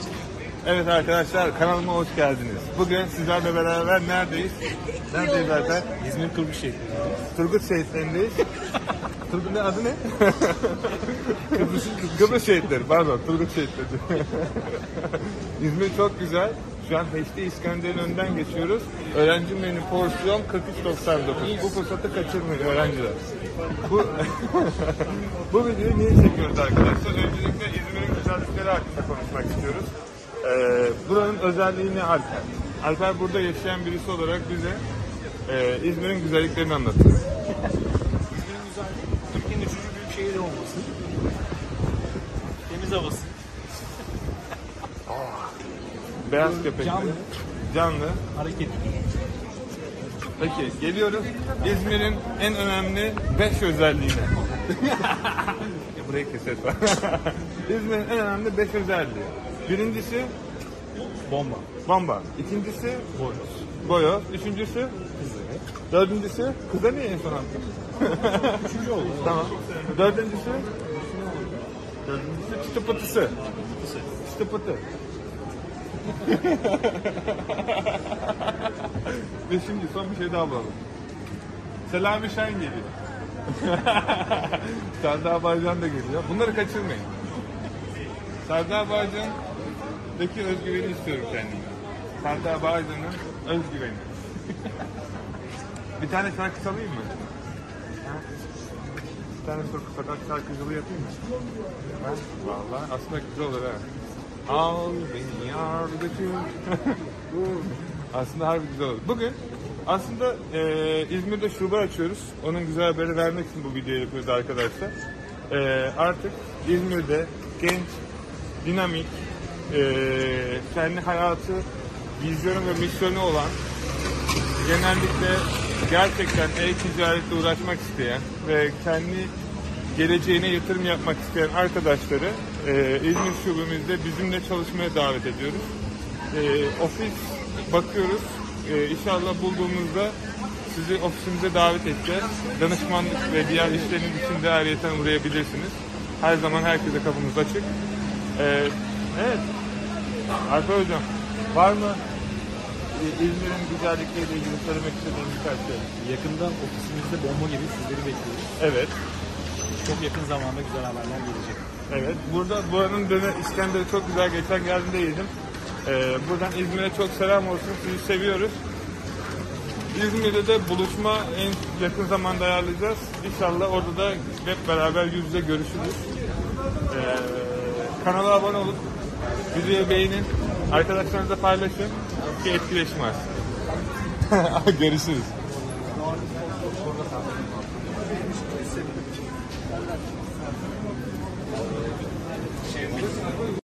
için. Evet arkadaşlar kanalıma hoş geldiniz. Bugün sizlerle beraber neredeyiz? Neredeyiz zaten? İzmir Kırmış Şehri. Turgut Şehitleri'ndeyiz. Turgut ne adı ne? Kıbrıs, Kıbrıs Şehitleri pardon Turgut Şehitleri. İzmir çok güzel. Şu an HD İskender'in önden geçiyoruz. Öğrenci menü porsiyon 43.99. Bu fırsatı kaçırmayın öğrenciler. Bu bu videoyu niye çekiyoruz arkadaşlar? Öncelikle İzmir'in güzellikleri hakkında konuşmak istiyoruz. Ee, buranın özelliği ne Alper? Alper burada yaşayan birisi olarak bize e, İzmir'in güzelliklerini anlatıyor. İzmir'in güzel, Türkiye'nin üçüncü büyük şehri olması. Temiz havası. Beyaz köpekler. Canlı. Canlı. Hareketli. Peki geliyoruz İzmir'in en önemli 5 özelliğine. Keset var. İzmir'in en önemli 5 özelliği. Birincisi Bomba. bomba. İkincisi Boynuz. boyo. Üçüncüsü dördüncüsü kıza niye en son attın? Üçüncü oldu. tamam. Dördüncüsü dördüncüsü çıtı pıtısı. Çıtı pıtı. Ve şimdi son bir şey daha bulalım. Selami Şen geliyor. Serdar Bağcan da geliyor. Bunları kaçırmayın. Serdar Bağcan'daki özgüveni istiyorum kendime. Serdar Bağcan'ın özgüveni. bir tane şarkı çalayım mı? Bir tane sok- sokak şarkıcılığı yapayım mı? Ha? Vallahi aslında güzel olur ha. Al beni yar götür. aslında harbi güzel olur. Bugün aslında e, İzmir'de şube açıyoruz. Onun güzel haberi vermek için bu videoyu yapıyoruz arkadaşlar. E, artık İzmir'de genç, dinamik, e, kendi hayatı, vizyonu ve misyonu olan genellikle gerçekten e-ticaretle uğraşmak isteyen ve kendi geleceğine yatırım yapmak isteyen arkadaşları e, İzmir şubemizde bizimle çalışmaya davet ediyoruz. E, ofis bakıyoruz. E, inşallah bulduğumuzda sizi ofisimize davet edeceğiz. Danışmanlık ve diğer işleriniz için de ayrıyeten uğrayabilirsiniz. Her zaman herkese kapımız açık. E, evet. Alper Hocam var mı İzmir'in güzellikleriyle ilgili söylemek istediğim birkaç şey? Yakında ofisimizde bomba gibi sizleri bekliyoruz. Evet. Çok yakın zamanda güzel haberler gelecek. Evet. Burada buranın döner İskender'i çok güzel. Geçen geldiğimde yedim. Ee, buradan İzmir'e çok selam olsun. Sizi seviyoruz. İzmir'de de buluşma en yakın zamanda ayarlayacağız. İnşallah orada da hep beraber yüz yüze görüşürüz. Ee, kanala abone olun. Videoyu beğenin. Arkadaşlarınızla paylaşın. Ki etkileşim artsın. görüşürüz.